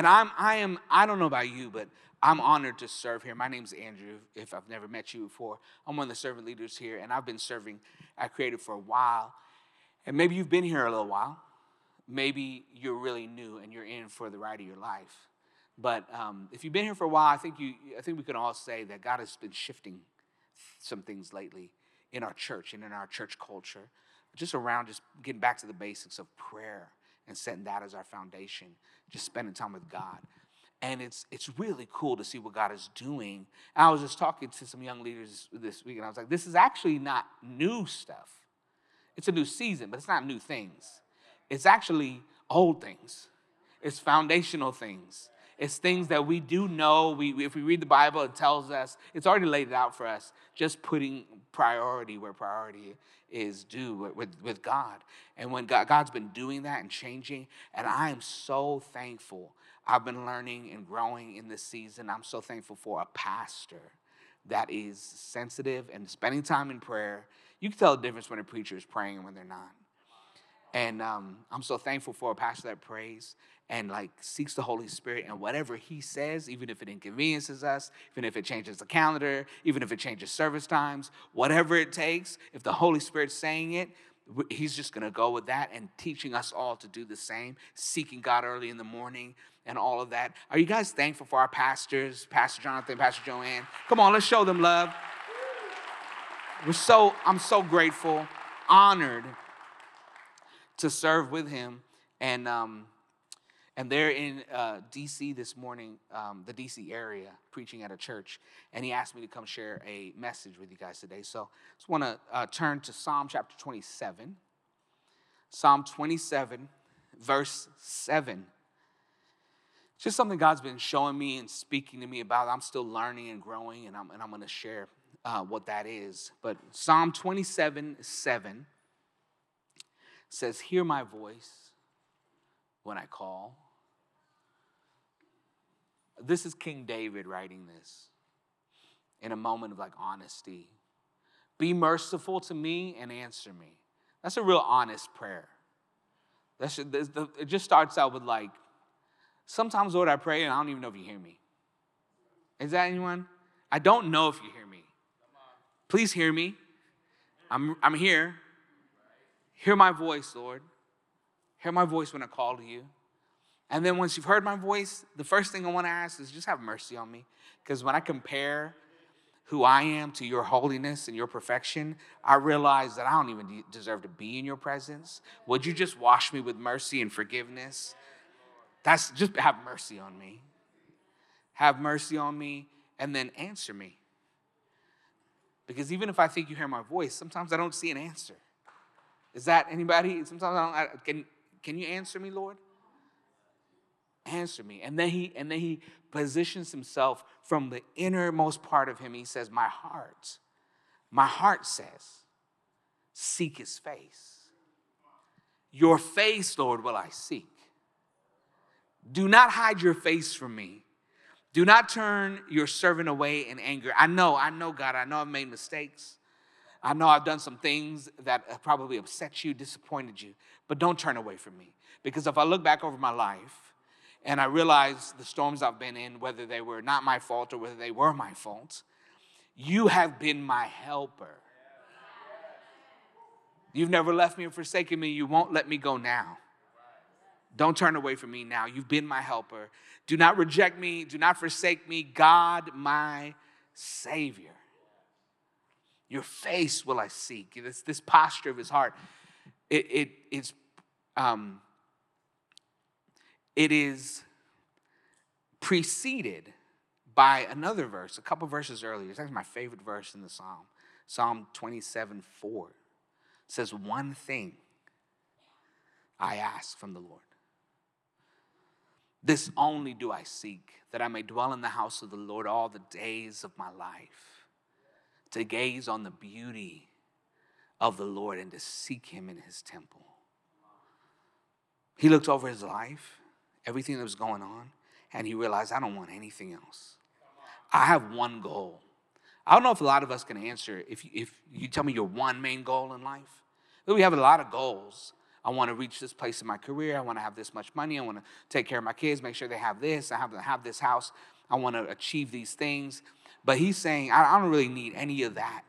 And I'm, I am, I don't know about you, but I'm honored to serve here. My name's Andrew, if I've never met you before. I'm one of the servant leaders here, and I've been serving at Creative for a while. And maybe you've been here a little while. Maybe you're really new and you're in for the ride of your life. But um, if you've been here for a while, I think, you, I think we can all say that God has been shifting some things lately in our church and in our church culture, just around just getting back to the basics of prayer and setting that as our foundation, just spending time with God. And it's, it's really cool to see what God is doing. And I was just talking to some young leaders this week, and I was like, this is actually not new stuff. It's a new season, but it's not new things. It's actually old things, it's foundational things. It's things that we do know. We, if we read the Bible, it tells us, it's already laid it out for us, just putting priority where priority is due with, with, with God. And when God, God's been doing that and changing, and I am so thankful. I've been learning and growing in this season. I'm so thankful for a pastor that is sensitive and spending time in prayer. You can tell the difference when a preacher is praying and when they're not. And um, I'm so thankful for a pastor that prays and like seeks the Holy Spirit and whatever he says, even if it inconveniences us, even if it changes the calendar, even if it changes service times, whatever it takes, if the Holy Spirit's saying it, he's just to go with that and teaching us all to do the same, seeking God early in the morning and all of that. Are you guys thankful for our pastors, Pastor Jonathan, Pastor Joanne? Come on, let's show them love. We're so I'm so grateful, honored to serve with him and um, and they're in uh, DC this morning, um, the DC area, preaching at a church. And he asked me to come share a message with you guys today. So I just want to uh, turn to Psalm chapter 27. Psalm 27, verse 7. It's just something God's been showing me and speaking to me about. I'm still learning and growing, and I'm, and I'm going to share uh, what that is. But Psalm 27, 7 says, Hear my voice when I call this is King David writing this in a moment of like honesty. Be merciful to me and answer me. That's a real honest prayer. That's, it just starts out with like, sometimes, Lord, I pray and I don't even know if you hear me. Is that anyone? I don't know if you hear me. Please hear me. I'm, I'm here. Hear my voice, Lord. Hear my voice when I call to you. And then once you've heard my voice, the first thing I want to ask is just have mercy on me. Because when I compare who I am to your holiness and your perfection, I realize that I don't even deserve to be in your presence. Would you just wash me with mercy and forgiveness? That's just have mercy on me. Have mercy on me and then answer me. Because even if I think you hear my voice, sometimes I don't see an answer. Is that anybody? Sometimes I don't. I, can, can you answer me, Lord? Answer me. And then he and then he positions himself from the innermost part of him. He says, My heart, my heart says, seek his face. Your face, Lord, will I seek. Do not hide your face from me. Do not turn your servant away in anger. I know, I know, God, I know I've made mistakes. I know I've done some things that probably upset you, disappointed you, but don't turn away from me. Because if I look back over my life, and I realized the storms I've been in, whether they were not my fault or whether they were my fault, you have been my helper. You've never left me or forsaken me. You won't let me go now. Don't turn away from me now. You've been my helper. Do not reject me. Do not forsake me. God, my Savior. Your face will I seek. This, this posture of his heart. It, it, it's um, it is preceded by another verse, a couple verses earlier. It's actually my favorite verse in the psalm. Psalm 27 4 says, One thing I ask from the Lord. This only do I seek, that I may dwell in the house of the Lord all the days of my life, to gaze on the beauty of the Lord and to seek him in his temple. He looked over his life everything that was going on, and he realized, I don't want anything else. I have one goal. I don't know if a lot of us can answer if, if you tell me your one main goal in life. We have a lot of goals, I want to reach this place in my career. I want to have this much money. I want to take care of my kids, make sure they have this. I have to have this house. I want to achieve these things. But he's saying, I don't really need any of that.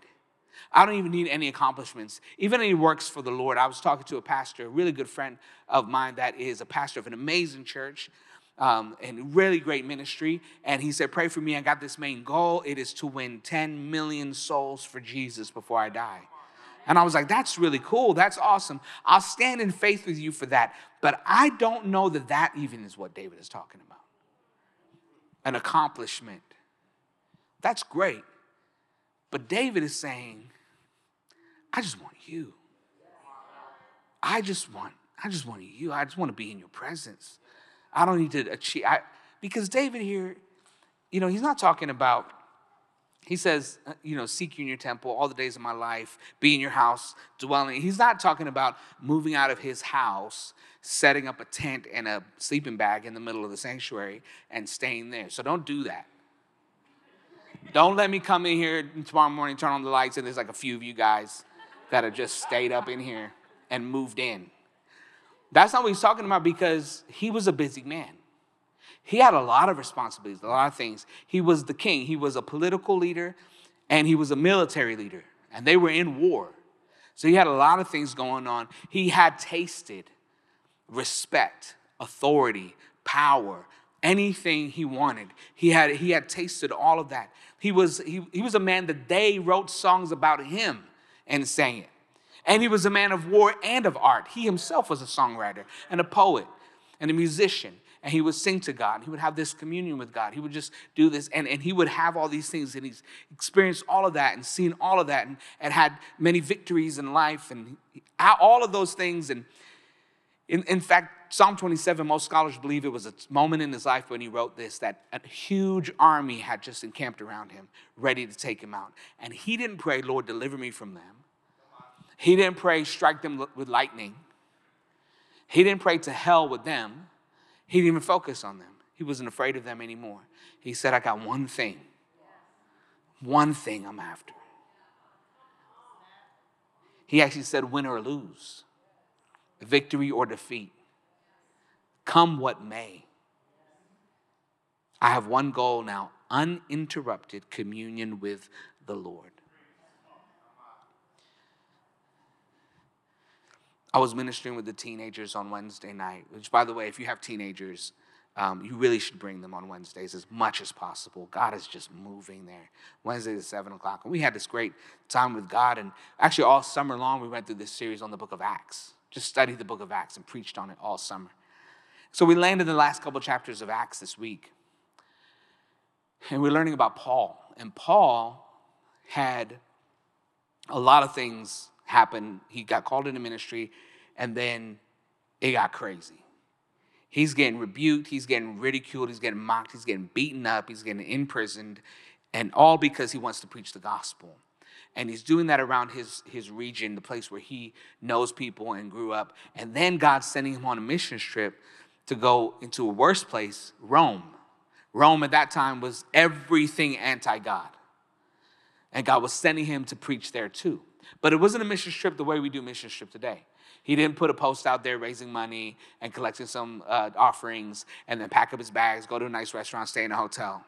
I don't even need any accomplishments. Even he works for the Lord. I was talking to a pastor, a really good friend of mine that is a pastor of an amazing church um, and really great ministry. And he said, Pray for me. I got this main goal. It is to win 10 million souls for Jesus before I die. And I was like, That's really cool. That's awesome. I'll stand in faith with you for that. But I don't know that that even is what David is talking about an accomplishment. That's great. But David is saying, I just want you. I just want, I just want you. I just want to be in your presence. I don't need to achieve. I, because David here, you know, he's not talking about, he says, uh, you know, seek you in your temple all the days of my life, be in your house, dwelling. He's not talking about moving out of his house, setting up a tent and a sleeping bag in the middle of the sanctuary and staying there. So don't do that. Don't let me come in here tomorrow morning, turn on the lights, and there's like a few of you guys that have just stayed up in here and moved in. That's not what he's talking about because he was a busy man. He had a lot of responsibilities, a lot of things. He was the king, he was a political leader, and he was a military leader, and they were in war. So he had a lot of things going on. He had tasted respect, authority, power, anything he wanted. He had, he had tasted all of that. He was, he, he was a man that they wrote songs about him and sang it. And he was a man of war and of art. He himself was a songwriter and a poet and a musician. And he would sing to God. He would have this communion with God. He would just do this. And, and he would have all these things. And he's experienced all of that and seen all of that and, and had many victories in life and all of those things. And in, in fact, Psalm 27, most scholars believe it was a moment in his life when he wrote this that a huge army had just encamped around him, ready to take him out. And he didn't pray, Lord, deliver me from them. He didn't pray, strike them with lightning. He didn't pray to hell with them. He didn't even focus on them. He wasn't afraid of them anymore. He said, I got one thing. One thing I'm after. He actually said, win or lose, victory or defeat, come what may. I have one goal now uninterrupted communion with the Lord. I was ministering with the teenagers on Wednesday night, which, by the way, if you have teenagers, um, you really should bring them on Wednesdays as much as possible. God is just moving there. Wednesday at 7 o'clock. And we had this great time with God. And actually, all summer long, we went through this series on the book of Acts. Just studied the book of Acts and preached on it all summer. So we landed in the last couple chapters of Acts this week. And we're learning about Paul. And Paul had a lot of things happen. He got called into ministry, and then it got crazy. He's getting rebuked, he's getting ridiculed, he's getting mocked, he's getting beaten up, he's getting imprisoned, and all because he wants to preach the gospel. And he's doing that around his, his region, the place where he knows people and grew up. And then God's sending him on a mission trip to go into a worse place, Rome. Rome at that time was everything anti God. And God was sending him to preach there too. But it wasn't a mission trip the way we do mission trip today. He didn't put a post out there raising money and collecting some uh, offerings and then pack up his bags, go to a nice restaurant, stay in a hotel.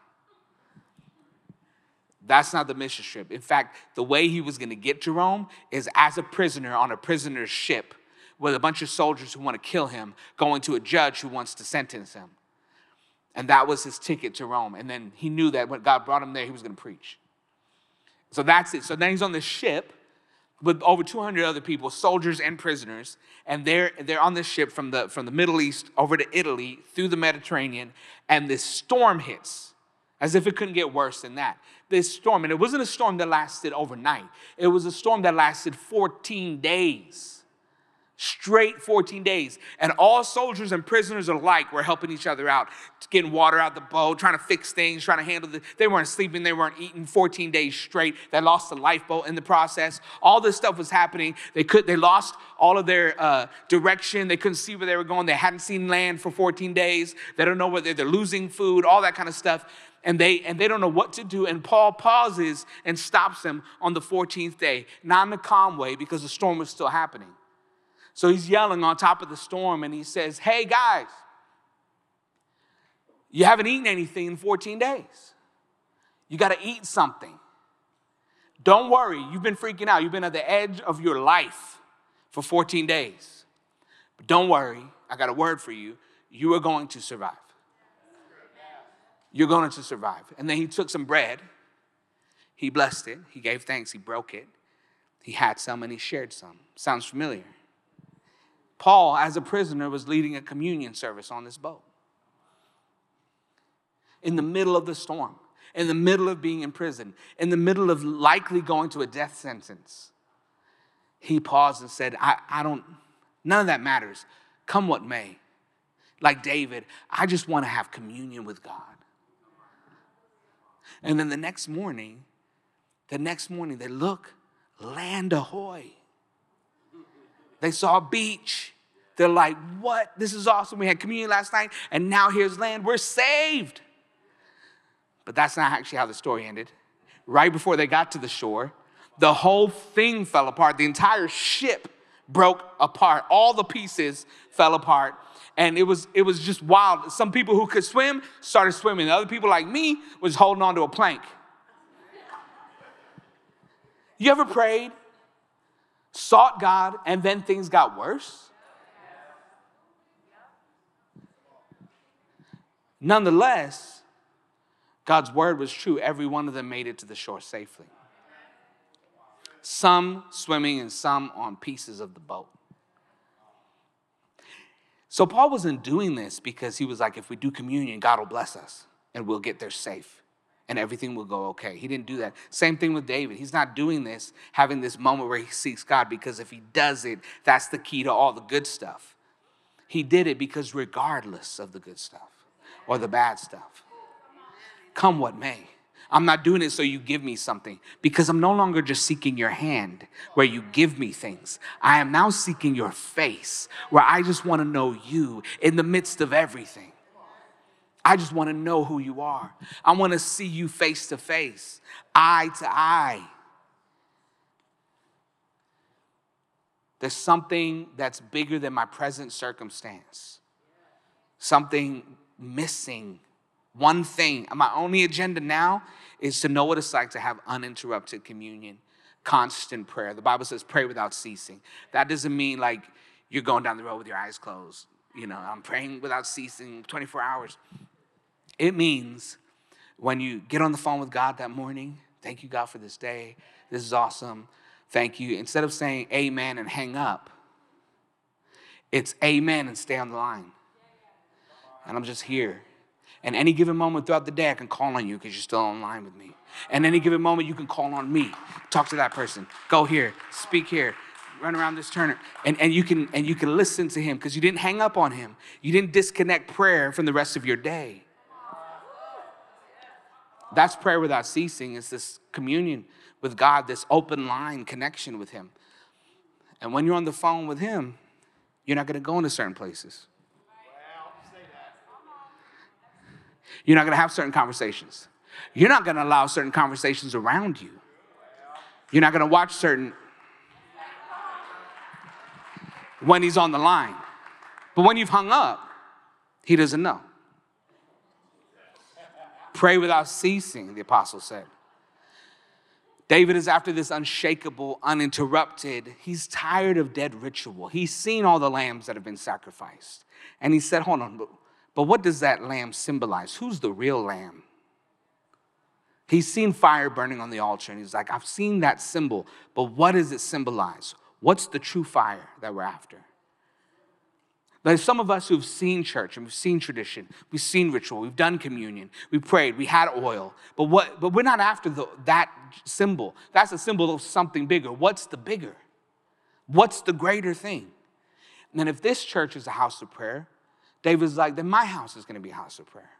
That's not the mission trip. In fact, the way he was going to get to Rome is as a prisoner on a prisoner's ship with a bunch of soldiers who want to kill him, going to a judge who wants to sentence him. And that was his ticket to Rome. And then he knew that when God brought him there, he was going to preach. So that's it. So then he's on the ship with over 200 other people, soldiers and prisoners, and they're, they're on this ship from the, from the Middle East over to Italy through the Mediterranean, and this storm hits, as if it couldn't get worse than that. This storm, and it wasn't a storm that lasted overnight, it was a storm that lasted 14 days straight 14 days. And all soldiers and prisoners alike were helping each other out, getting water out the boat, trying to fix things, trying to handle the. They weren't sleeping, they weren't eating 14 days straight. They lost the lifeboat in the process. All this stuff was happening. They could. They lost all of their uh, direction. They couldn't see where they were going. They hadn't seen land for 14 days. They don't know whether they're losing food. All that kind of stuff. And they, and they don't know what to do. And Paul pauses and stops them on the 14th day, not in a calm way because the storm was still happening So he's yelling on top of the storm and he says, Hey guys, you haven't eaten anything in 14 days. You got to eat something. Don't worry, you've been freaking out. You've been at the edge of your life for 14 days. But don't worry, I got a word for you. You are going to survive. You're going to survive. And then he took some bread, he blessed it, he gave thanks, he broke it, he had some, and he shared some. Sounds familiar. Paul, as a prisoner, was leading a communion service on this boat in the middle of the storm in the middle of being in prison, in the middle of likely going to a death sentence, he paused and said, I, I don't, none of that matters. Come what may. Like David, I just want to have communion with God. And then the next morning, the next morning, they look, land ahoy. They saw a beach. They're like, what? This is awesome. We had communion last night, and now here's land. We're saved. But that's not actually how the story ended. Right before they got to the shore, the whole thing fell apart. The entire ship broke apart. All the pieces fell apart. And it was, it was just wild. Some people who could swim started swimming. Other people like me was holding on to a plank. You ever prayed, sought God, and then things got worse? Nonetheless, God's word was true. Every one of them made it to the shore safely. Some swimming and some on pieces of the boat. So Paul wasn't doing this because he was like, if we do communion, God will bless us and we'll get there safe and everything will go okay. He didn't do that. Same thing with David. He's not doing this, having this moment where he seeks God because if he does it, that's the key to all the good stuff. He did it because regardless of the good stuff or the bad stuff, come what may. I'm not doing it so you give me something because I'm no longer just seeking your hand where you give me things. I am now seeking your face where I just want to know you in the midst of everything. I just want to know who you are. I want to see you face to face, eye to eye. There's something that's bigger than my present circumstance, something missing one thing. My only agenda now is to know what it's like to have uninterrupted communion, constant prayer. The Bible says pray without ceasing. That doesn't mean like you're going down the road with your eyes closed. You know, I'm praying without ceasing 24 hours. It means when you get on the phone with God that morning, thank you, God, for this day. This is awesome. Thank you. Instead of saying amen and hang up, it's amen and stay on the line. And I'm just here. And any given moment throughout the day, I can call on you because you're still online with me. And any given moment, you can call on me. Talk to that person. Go here. Speak here. Run around this turn. And, and you can and you can listen to him because you didn't hang up on him. You didn't disconnect prayer from the rest of your day. That's prayer without ceasing. It's this communion with God, this open line connection with Him. And when you're on the phone with Him, you're not going to go into certain places. You're not going to have certain conversations. You're not going to allow certain conversations around you. You're not going to watch certain when he's on the line. But when you've hung up, he doesn't know. Pray without ceasing, the apostle said. David is after this unshakable, uninterrupted. He's tired of dead ritual. He's seen all the lambs that have been sacrificed. And he said, Hold on, but what does that lamb symbolize? Who's the real lamb? He's seen fire burning on the altar, and he's like, I've seen that symbol, but what does it symbolize? What's the true fire that we're after? There's some of us who've seen church and we've seen tradition, we've seen ritual, we've done communion, we prayed, we had oil, but what? But we're not after the, that symbol. That's a symbol of something bigger. What's the bigger? What's the greater thing? And then if this church is a house of prayer, David's like, then my house is going to be a house of prayer.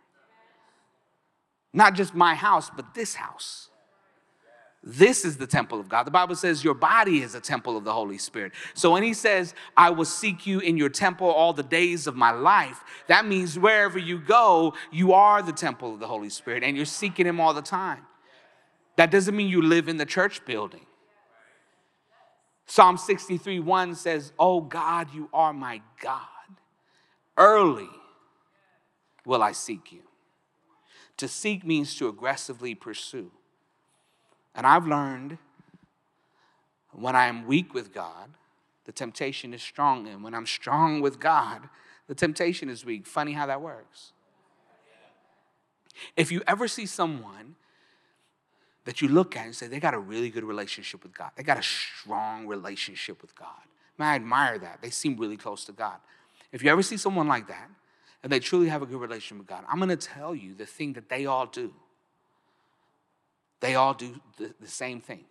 Not just my house, but this house. This is the temple of God. The Bible says your body is a temple of the Holy Spirit. So when he says, I will seek you in your temple all the days of my life, that means wherever you go, you are the temple of the Holy Spirit and you're seeking him all the time. That doesn't mean you live in the church building. Psalm 63 1 says, Oh God, you are my God. Early will I seek you. To seek means to aggressively pursue. And I've learned when I am weak with God, the temptation is strong. And when I'm strong with God, the temptation is weak. Funny how that works. If you ever see someone that you look at and say, they got a really good relationship with God, they got a strong relationship with God. Man, I admire that. They seem really close to God. If you ever see someone like that, and they truly have a good relationship with God, I'm going to tell you the thing that they all do. They all do the, the same thing,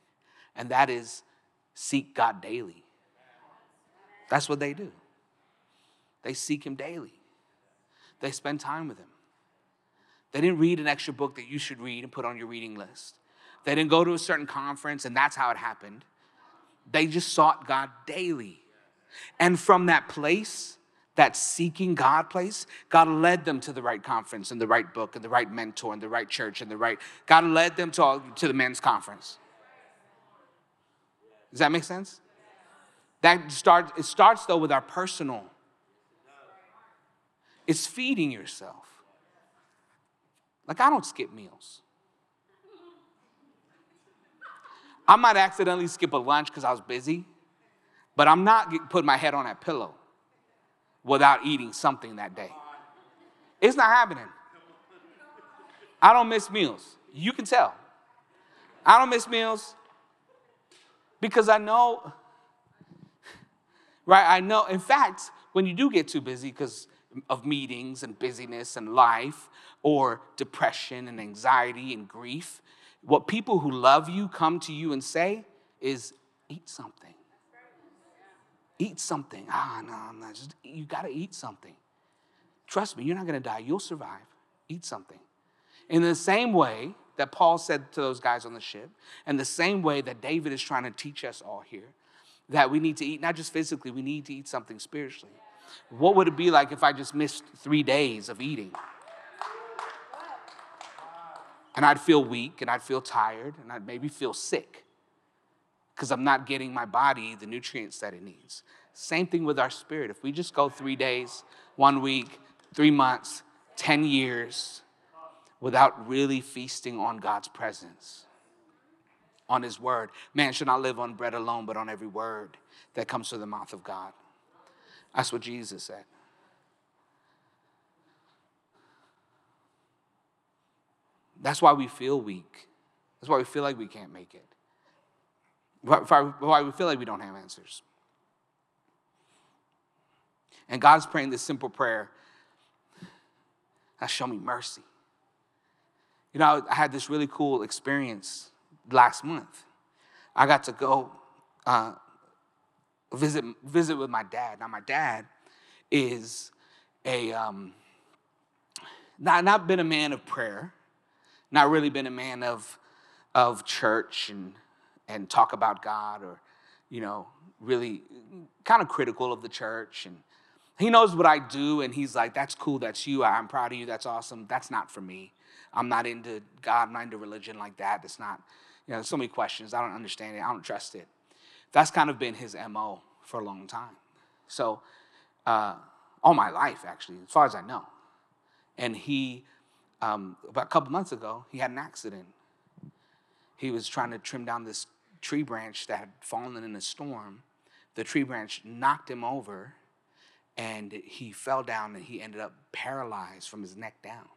and that is seek God daily. That's what they do. They seek Him daily, they spend time with Him. They didn't read an extra book that you should read and put on your reading list. They didn't go to a certain conference and that's how it happened. They just sought God daily. And from that place, that seeking God place, God led them to the right conference and the right book and the right mentor and the right church and the right, God led them to, all, to the men's conference. Does that make sense? That starts, it starts though with our personal. It's feeding yourself. Like I don't skip meals. I might accidentally skip a lunch because I was busy, but I'm not putting my head on that pillow without eating something that day. It's not happening. I don't miss meals. You can tell. I don't miss meals because I know, right? I know, in fact, when you do get too busy because of meetings and busyness and life, or depression and anxiety and grief, what people who love you come to you and say is, eat something. Eat something. Ah, no, I'm not just, you gotta eat something. Trust me, you're not gonna die, you'll survive. Eat something. In the same way that Paul said to those guys on the ship, and the same way that David is trying to teach us all here, that we need to eat, not just physically, we need to eat something spiritually. What would it be like if I just missed three days of eating? And I'd feel weak and I'd feel tired and I'd maybe feel sick because I'm not getting my body the nutrients that it needs. Same thing with our spirit. If we just go three days, one week, three months, 10 years without really feasting on God's presence, on His word, man should not live on bread alone, but on every word that comes from the mouth of God. That's what Jesus said. That's why we feel weak. That's why we feel like we can't make it. Why we feel like we don't have answers. And God's praying this simple prayer show me mercy. You know, I had this really cool experience last month. I got to go uh, visit visit with my dad. Now, my dad is a um, not not been a man of prayer not really been a man of, of church and, and talk about God or, you know, really kind of critical of the church. And he knows what I do, and he's like, that's cool, that's you, I'm proud of you, that's awesome. That's not for me. I'm not into God, I'm not into religion like that. That's not, you know, so many questions. I don't understand it, I don't trust it. That's kind of been his MO for a long time. So, uh, all my life, actually, as far as I know. And he um, about a couple months ago, he had an accident. He was trying to trim down this tree branch that had fallen in a storm. The tree branch knocked him over, and he fell down and he ended up paralyzed from his neck down.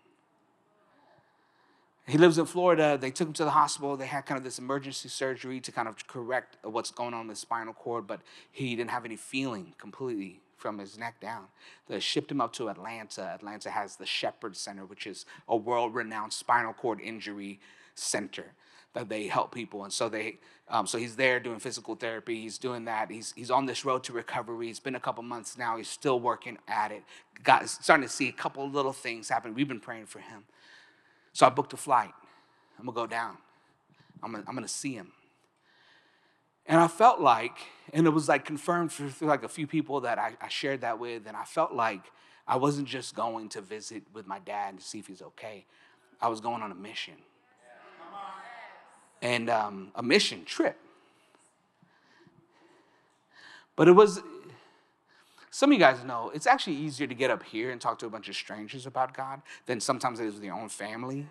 He lives in Florida. They took him to the hospital. They had kind of this emergency surgery to kind of correct what's going on with spinal cord, but he didn't have any feeling completely from his neck down. They shipped him up to Atlanta. Atlanta has the Shepherd Center, which is a world renowned spinal cord injury center that they help people. And so they, um, so he's there doing physical therapy. He's doing that. He's he's on this road to recovery. It's been a couple months now. He's still working at it. Got starting to see a couple little things happen. We've been praying for him. So I booked a flight. I'm gonna go down. I'm gonna, I'm gonna see him. And I felt like, and it was like confirmed through like a few people that I, I shared that with, and I felt like I wasn't just going to visit with my dad to see if he's okay. I was going on a mission. And um, a mission trip. But it was, some of you guys know, it's actually easier to get up here and talk to a bunch of strangers about God than sometimes it is with your own family,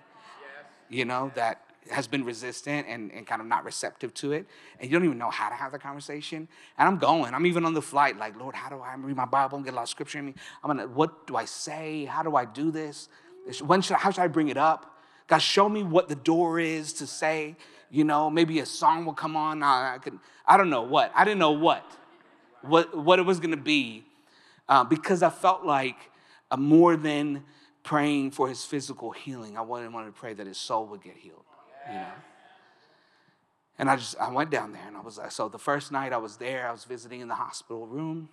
you know, that has been resistant and, and kind of not receptive to it. And you don't even know how to have the conversation. And I'm going, I'm even on the flight, like, Lord, how do I read my Bible and get a lot of scripture in me? I'm gonna, what do I say? How do I do this? When should, how should I bring it up? God, show me what the door is to say. You know, maybe a song will come on. I, could, I don't know what. I didn't know what, what, what it was gonna be uh, because I felt like uh, more than praying for his physical healing, I wanted, wanted to pray that his soul would get healed, you know. And I just I went down there and I was like, so the first night I was there, I was visiting in the hospital room,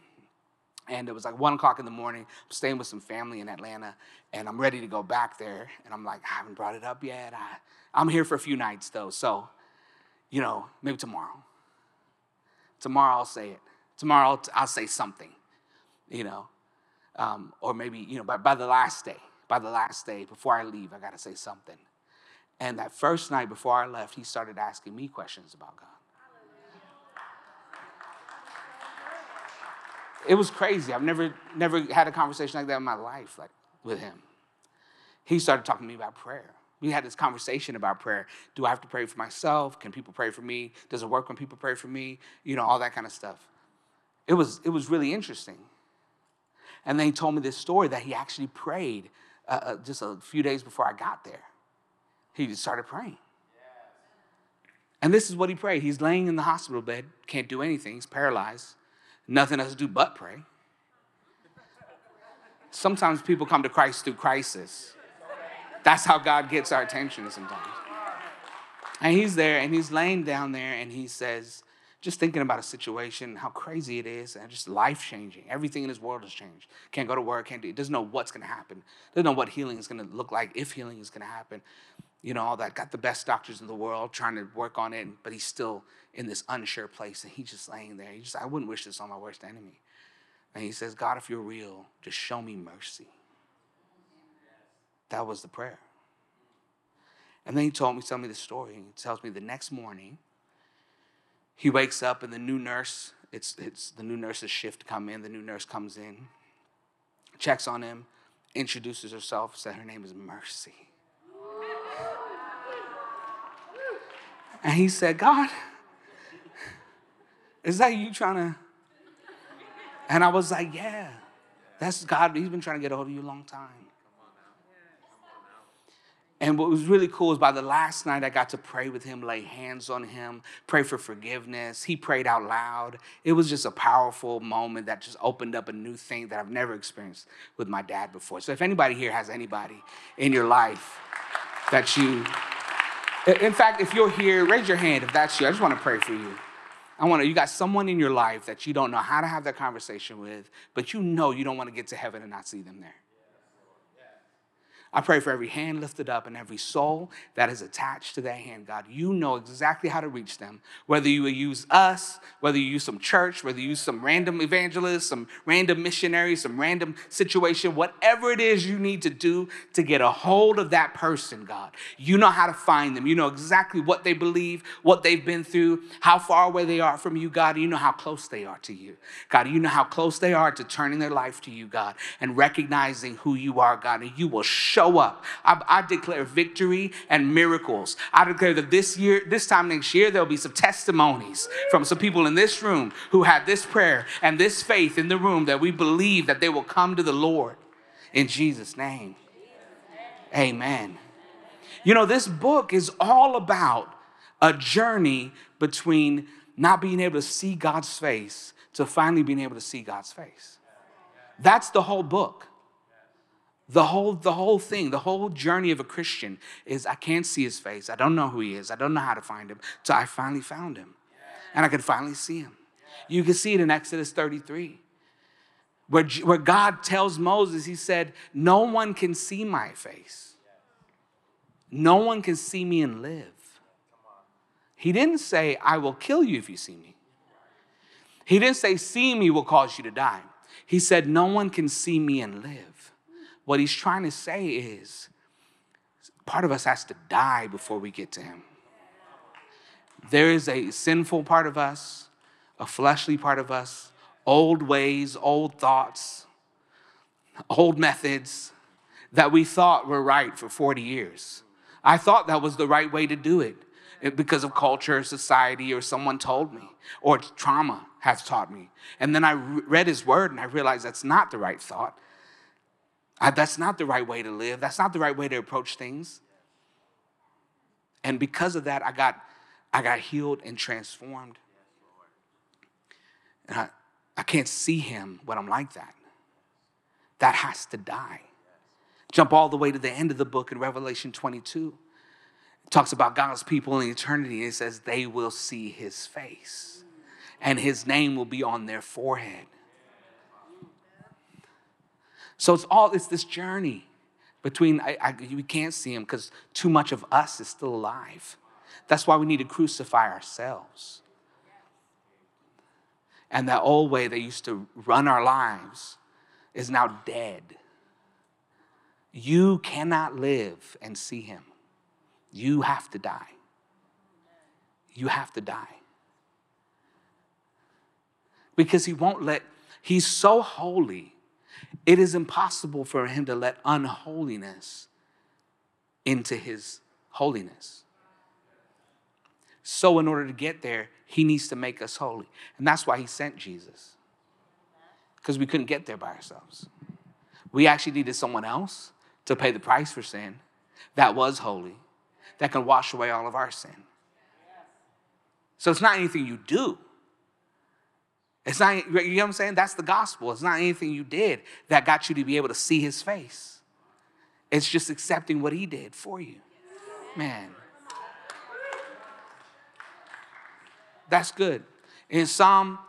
and it was like one o'clock in the morning. I'm staying with some family in Atlanta, and I'm ready to go back there. And I'm like, I haven't brought it up yet. I, I'm here for a few nights though, so you know, maybe tomorrow. Tomorrow I'll say it. Tomorrow I'll, I'll say something you know, um, or maybe, you know, by, by the last day, by the last day, before I leave, I got to say something. And that first night before I left, he started asking me questions about God. It was crazy. I've never, never had a conversation like that in my life, like with him. He started talking to me about prayer. We had this conversation about prayer. Do I have to pray for myself? Can people pray for me? Does it work when people pray for me? You know, all that kind of stuff. It was, it was really interesting. And then he told me this story that he actually prayed uh, uh, just a few days before I got there. He just started praying. And this is what he prayed. He's laying in the hospital bed, can't do anything, he's paralyzed, nothing else to do but pray. Sometimes people come to Christ through crisis. That's how God gets our attention sometimes. And he's there and he's laying down there and he says, just thinking about a situation, how crazy it is, and just life changing. Everything in this world has changed. Can't go to work, can't do, doesn't know what's gonna happen. Doesn't know what healing is gonna look like, if healing is gonna happen. You know, all that. Got the best doctors in the world trying to work on it, but he's still in this unsure place, and he's just laying there. He just, I wouldn't wish this on my worst enemy. And he says, God, if you're real, just show me mercy. That was the prayer. And then he told me, tell me the story. He tells me the next morning, he wakes up and the new nurse, it's, it's the new nurse's shift come in. The new nurse comes in, checks on him, introduces herself, said her name is Mercy. And he said, God, is that you trying to? And I was like, yeah, that's God. He's been trying to get a hold of you a long time. And what was really cool is by the last night, I got to pray with him, lay hands on him, pray for forgiveness. He prayed out loud. It was just a powerful moment that just opened up a new thing that I've never experienced with my dad before. So if anybody here has anybody in your life that you, in fact, if you're here, raise your hand if that's you. I just want to pray for you. I want to, you got someone in your life that you don't know how to have that conversation with, but you know you don't want to get to heaven and not see them there. I pray for every hand lifted up and every soul that is attached to that hand, God. You know exactly how to reach them. Whether you use us, whether you use some church, whether you use some random evangelist, some random missionary, some random situation, whatever it is you need to do to get a hold of that person, God. You know how to find them. You know exactly what they believe, what they've been through, how far away they are from you, God. You know how close they are to you. God, you know how close they are to turning their life to you, God, and recognizing who you are, God. And you will show show up. I, I, declare victory and miracles. I declare that this year, this time next year, there'll be some testimonies from some people in this room who had this prayer and this faith in the room that we believe that they will come to the Lord in Jesus' name. Amen. You know, this book is all about a journey between not being able to see God's face to finally being able to see God's face. That's the whole book. The whole, the whole thing, the whole journey of a Christian is I can't see his face. I don't know who he is. I don't know how to find him. So I finally found him. And I could finally see him. You can see it in Exodus 33, where, where God tells Moses, He said, No one can see my face. No one can see me and live. He didn't say, I will kill you if you see me. He didn't say, See me will cause you to die. He said, No one can see me and live. What he's trying to say is part of us has to die before we get to him. There is a sinful part of us, a fleshly part of us, old ways, old thoughts, old methods that we thought were right for 40 years. I thought that was the right way to do it because of culture, society, or someone told me, or trauma has taught me. And then I read his word and I realized that's not the right thought. That's not the right way to live. That's not the right way to approach things. And because of that, I got, I got healed and transformed. And I, I can't see him when I'm like that. That has to die. Jump all the way to the end of the book in Revelation 22. It talks about God's people in eternity. And it says they will see his face, and his name will be on their forehead. So it's all it's this journey between I, I, we can't see him because too much of us is still alive. That's why we need to crucify ourselves. And that old way that used to run our lives is now dead. You cannot live and see him. You have to die. You have to die. Because he won't let, he's so holy, it is impossible for him to let unholiness into his holiness. So, in order to get there, he needs to make us holy. And that's why he sent Jesus, because we couldn't get there by ourselves. We actually needed someone else to pay the price for sin that was holy, that can wash away all of our sin. So it's not anything you do. It's not, you know what I'm saying? That's the gospel. It's not anything you did that got you to be able to see his face. It's just accepting what he did for you. Man. That's good. In Psalm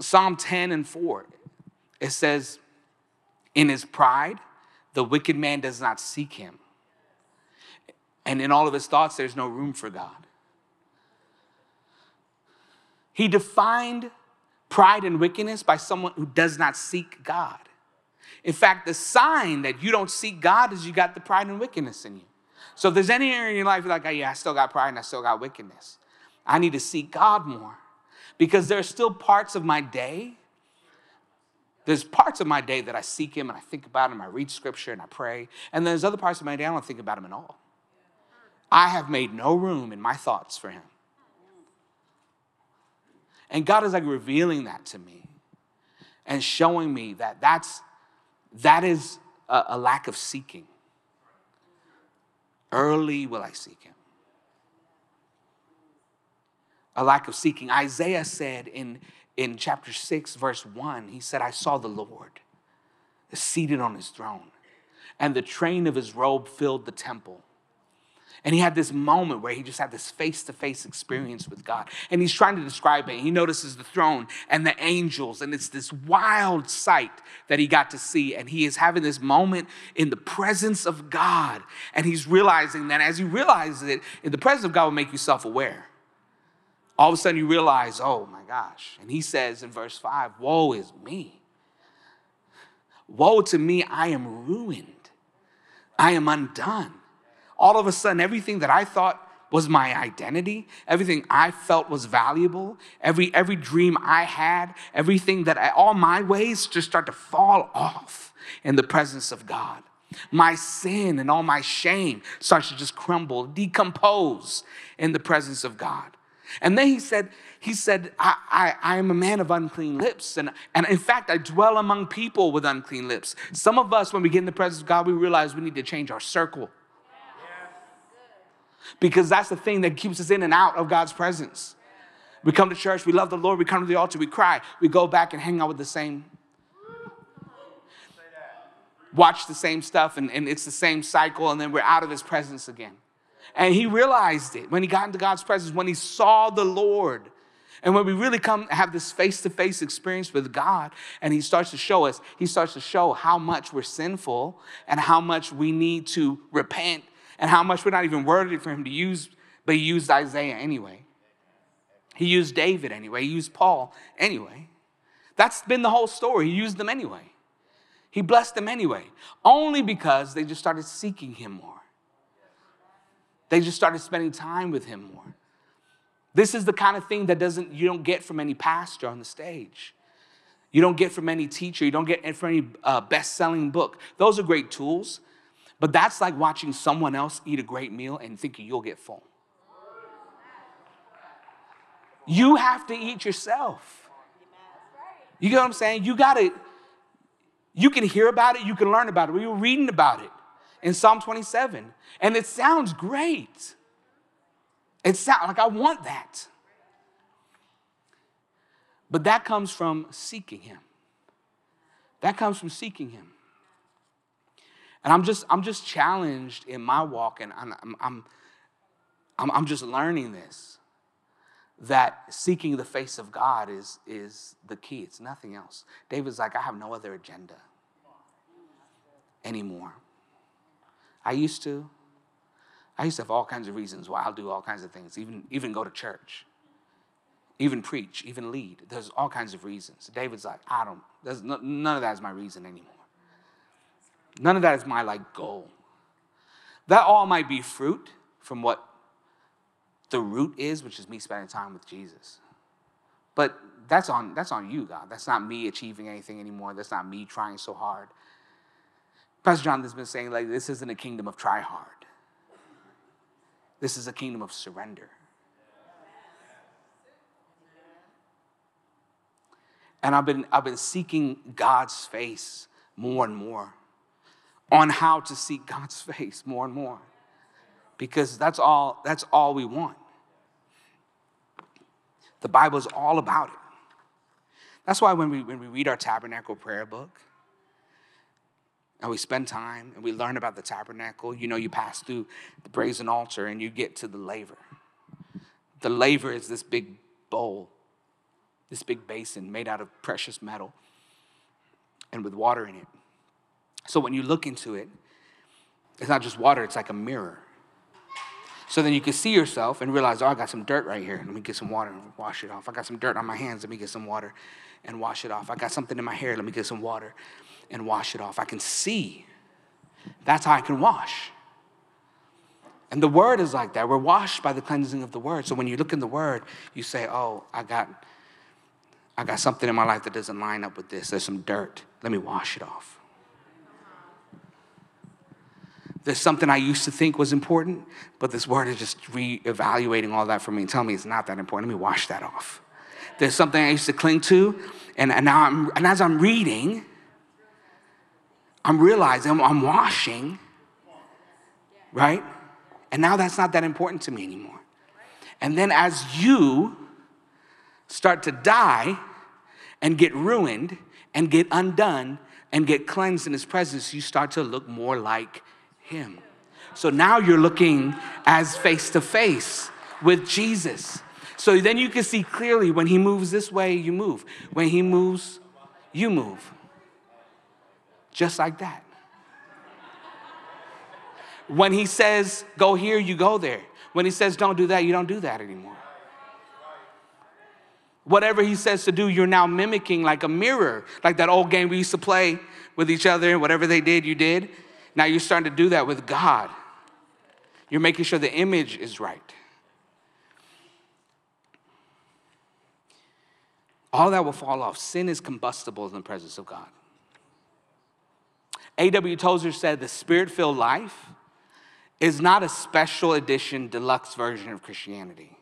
Psalm 10 and 4, it says, in his pride, the wicked man does not seek him. And in all of his thoughts, there's no room for God. He defined pride and wickedness by someone who does not seek God. In fact, the sign that you don't seek God is you got the pride and wickedness in you. So if there's any area in your life you're like, oh, yeah, I still got pride and I still got wickedness, I need to seek God more because there are still parts of my day there's parts of my day that I seek Him and I think about Him, I read scripture and I pray. And there's other parts of my day I don't think about Him at all. I have made no room in my thoughts for Him. And God is like revealing that to me and showing me that that's, that is a, a lack of seeking. Early will I seek Him. A lack of seeking. Isaiah said in in chapter 6, verse 1, he said, I saw the Lord seated on his throne, and the train of his robe filled the temple. And he had this moment where he just had this face to face experience with God. And he's trying to describe it. He notices the throne and the angels, and it's this wild sight that he got to see. And he is having this moment in the presence of God. And he's realizing that as he realizes it, in the presence of God will make you self aware all of a sudden you realize, oh my gosh. And he says in verse 5, Woe is me. Woe to me, I am ruined. I am undone. All of a sudden, everything that I thought was my identity, everything I felt was valuable, every, every dream I had, everything that I, all my ways just start to fall off in the presence of God. My sin and all my shame starts to just crumble, decompose in the presence of God. And then he said, he said, I, I, I, am a man of unclean lips. And, and in fact, I dwell among people with unclean lips. Some of us, when we get in the presence of God, we realize we need to change our circle. Because that's the thing that keeps us in and out of God's presence. We come to church, we love the Lord, we come to the altar, we cry, we go back and hang out with the same, watch the same stuff, and, and it's the same cycle, and then we're out of His presence again. And he realized it when he got into God's presence, when he saw the Lord. And when we really come have this face to face experience with God, and He starts to show us, He starts to show how much we're sinful and how much we need to repent and how much we're not even worthy for Him to use, but He used Isaiah anyway. He used David anyway. He used Paul anyway. That's been the whole story. He used them anyway. He blessed them anyway, only because they just started seeking Him more. They just started spending time with him more. This is the kind of thing that doesn't you don't get from any pastor on the stage. You don't get from any teacher. You don't get from any uh, best-selling book. Those are great tools, but that's like watching someone else eat a great meal and thinking you'll get full. You have to eat yourself. You get what I'm saying? You got to. You can hear about it. You can learn about it. We were reading about it in Psalm 27, and it sounds great. It sounds like I want that. But that comes from seeking Him. That comes from seeking Him. And I'm just, I'm just challenged in my walk, and I'm, I'm, I'm, I'm just learning this that seeking the face of God is, is the key. It's nothing else. David's like, I have no other agenda anymore. I used to. I used to have all kinds of reasons why I'll do all kinds of things, even, even go to church, even preach, even lead. There's all kinds of reasons. David's like, I don't, there's no, none of that is my reason anymore. None of that is my like goal. That all might be fruit from what the root is, which is me spending time with Jesus. But that's on that's on you, God. That's not me achieving anything anymore. That's not me trying so hard. Pastor John has been saying like this isn't a kingdom of try hard. This is a kingdom of surrender. And I've been, I've been seeking God's face more and more on how to seek God's face more and more. Because that's all, that's all we want. The Bible is all about it. That's why when we, when we read our tabernacle prayer book, and we spend time and we learn about the tabernacle. You know, you pass through the brazen altar and you get to the laver. The laver is this big bowl, this big basin made out of precious metal and with water in it. So when you look into it, it's not just water, it's like a mirror. So then you can see yourself and realize, oh, I got some dirt right here. Let me get some water and wash it off. I got some dirt on my hands. Let me get some water and wash it off. I got something in my hair. Let me get some water and wash it off. I can see. That's how I can wash. And the word is like that. We're washed by the cleansing of the word. So when you look in the word, you say, "Oh, I got I got something in my life that doesn't line up with this. There's some dirt. Let me wash it off." There's something I used to think was important, but this word is just re-evaluating all that for me and telling me it's not that important. Let me wash that off. There's something I used to cling to, and, and now I'm and as I'm reading, I'm realizing I'm washing, right? And now that's not that important to me anymore. And then as you start to die and get ruined and get undone and get cleansed in his presence, you start to look more like him. So now you're looking as face to face with Jesus. So then you can see clearly when he moves this way, you move. When he moves, you move. Just like that. When he says, go here, you go there. When he says, don't do that, you don't do that anymore. Whatever he says to do, you're now mimicking like a mirror, like that old game we used to play with each other, and whatever they did, you did. Now you're starting to do that with God. You're making sure the image is right. All that will fall off. Sin is combustible in the presence of God. A.W. Tozer said the spirit filled life is not a special edition, deluxe version of Christianity.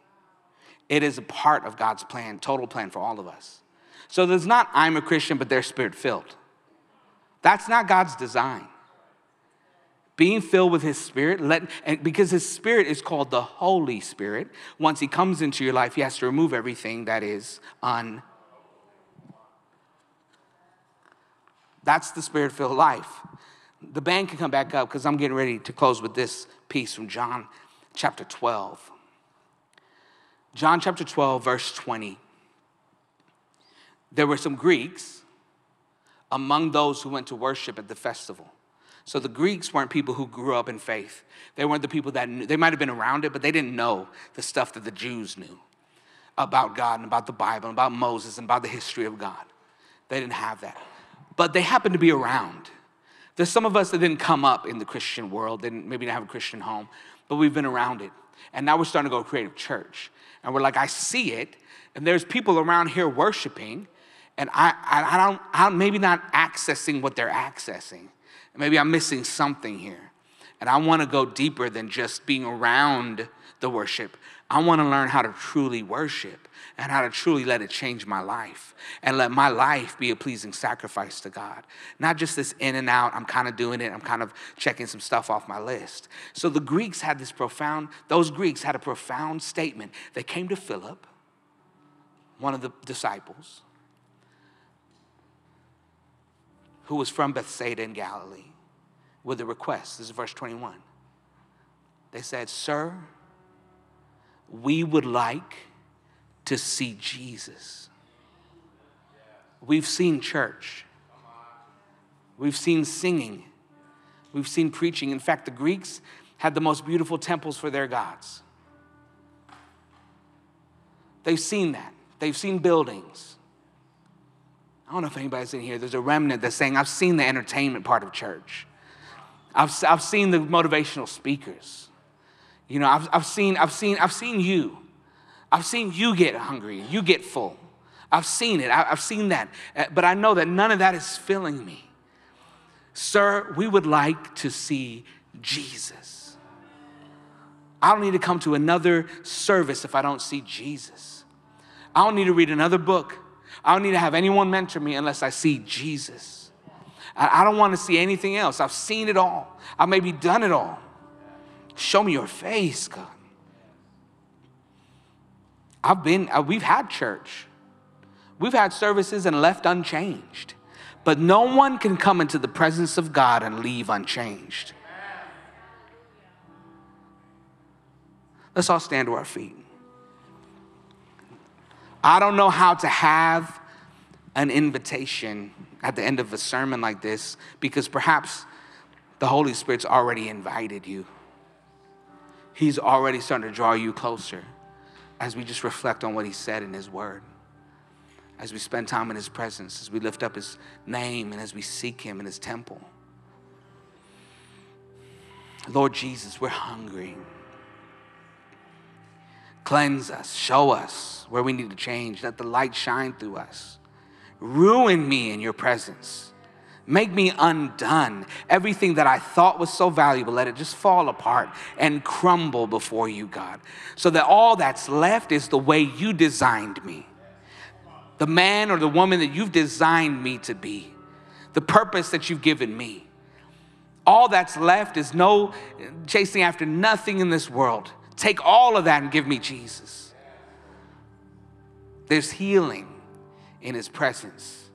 It is a part of God's plan, total plan for all of us. So there's not I'm a Christian, but they're spirit filled. That's not God's design. Being filled with His Spirit, let, and because His Spirit is called the Holy Spirit, once He comes into your life, He has to remove everything that is un That's the spirit filled life. The band can come back up because I'm getting ready to close with this piece from John chapter 12. John chapter 12, verse 20. There were some Greeks among those who went to worship at the festival. So the Greeks weren't people who grew up in faith. They weren't the people that knew. They might have been around it, but they didn't know the stuff that the Jews knew about God and about the Bible and about Moses and about the history of God. They didn't have that but they happened to be around. There's some of us that didn't come up in the Christian world, didn't maybe not have a Christian home, but we've been around it. And now we're starting to go creative church. And we're like, I see it. And there's people around here worshiping. And I, I, I don't, I'm maybe not accessing what they're accessing. Maybe I'm missing something here. And I want to go deeper than just being around the worship. I want to learn how to truly worship and how to truly let it change my life and let my life be a pleasing sacrifice to God. Not just this in and out, I'm kind of doing it, I'm kind of checking some stuff off my list. So the Greeks had this profound, those Greeks had a profound statement. They came to Philip, one of the disciples, who was from Bethsaida in Galilee, with a request. This is verse 21. They said, Sir, we would like to see Jesus. We've seen church, we've seen singing, we've seen preaching. In fact, the Greeks had the most beautiful temples for their gods. They've seen that, they've seen buildings. I don't know if anybody's in here. There's a remnant that's saying, I've seen the entertainment part of church. I've, I've seen the motivational speakers. You know, I've, I've, seen, I've, seen, I've seen you. I've seen you get hungry, you get full. I've seen it, I've seen that. Uh, but I know that none of that is filling me. Sir, we would like to see Jesus. I don't need to come to another service if I don't see Jesus. I don't need to read another book. I don't need to have anyone mentor me unless I see Jesus. I don't want to see anything else. I've seen it all. I've maybe done it all. Show me your face, God. I've been, uh, we've had church. We've had services and left unchanged. But no one can come into the presence of God and leave unchanged. Let's all stand to our feet. I don't know how to have an invitation at the end of a sermon like this because perhaps the Holy Spirit's already invited you. He's already starting to draw you closer as we just reflect on what He said in His Word, as we spend time in His presence, as we lift up His name, and as we seek Him in His temple. Lord Jesus, we're hungry. Cleanse us, show us where we need to change. Let the light shine through us. Ruin me in your presence. Make me undone. Everything that I thought was so valuable, let it just fall apart and crumble before you, God. So that all that's left is the way you designed me. The man or the woman that you've designed me to be. The purpose that you've given me. All that's left is no chasing after nothing in this world. Take all of that and give me Jesus. There's healing in his presence.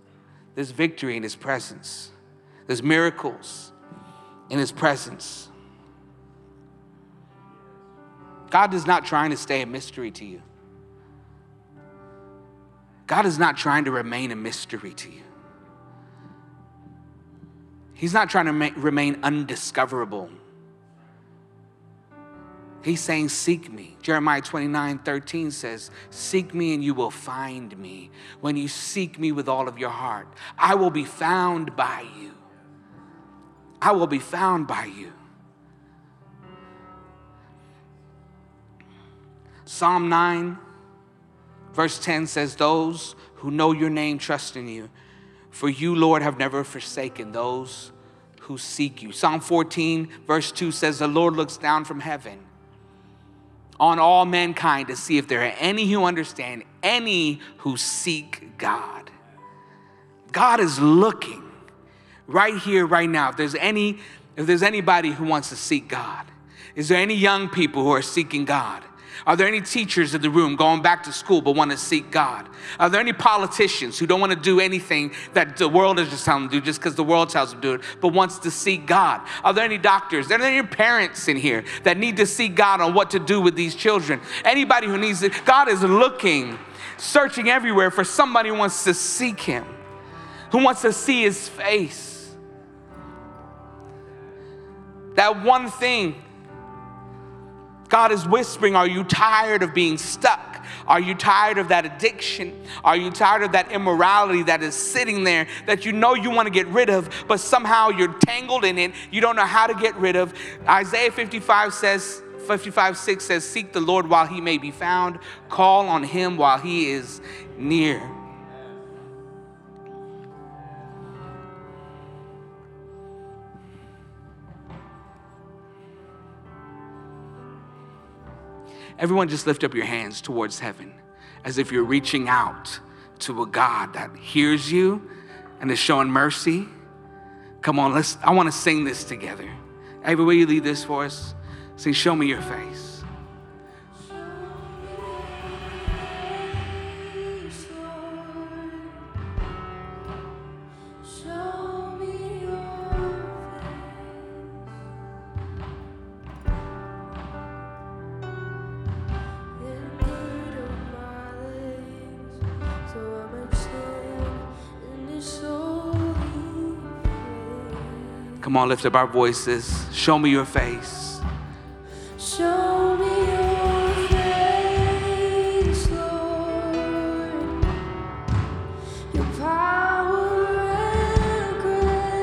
There's victory in His presence, there's miracles in His presence. God is not trying to stay a mystery to you. God is not trying to remain a mystery to you. He's not trying to remain undiscoverable. He's saying, Seek me. Jeremiah 29 13 says, Seek me and you will find me. When you seek me with all of your heart, I will be found by you. I will be found by you. Psalm 9, verse 10 says, Those who know your name trust in you. For you, Lord, have never forsaken those who seek you. Psalm 14, verse 2 says, The Lord looks down from heaven on all mankind to see if there are any who understand, any who seek God. God is looking right here, right now. If there's any, if there's anybody who wants to seek God, is there any young people who are seeking God? Are there any teachers in the room going back to school but want to seek God? Are there any politicians who don't want to do anything that the world is just telling them to do just because the world tells them to do it, but wants to seek God? Are there any doctors? Are there any parents in here that need to seek God on what to do with these children? Anybody who needs it, God is looking, searching everywhere for somebody who wants to seek Him, who wants to see His face. That one thing God is whispering, Are you tired of being stuck? Are you tired of that addiction? Are you tired of that immorality that is sitting there that you know you want to get rid of, but somehow you're tangled in it? You don't know how to get rid of. Isaiah 55 says, 55 6 says, Seek the Lord while he may be found, call on him while he is near. Everyone, just lift up your hands towards heaven as if you're reaching out to a God that hears you and is showing mercy. Come on, let's I want to sing this together. Every way you lead this for us, say, Show me your face. Come on, lift up our voices. Show me your face. Show me your face, Lord. Your power and grace.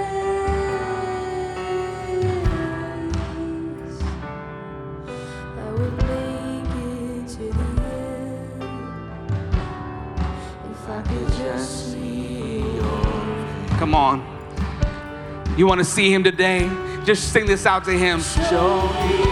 I would make it to the end if I could just see your Come on. You want to see him today? Just sing this out to him. Show me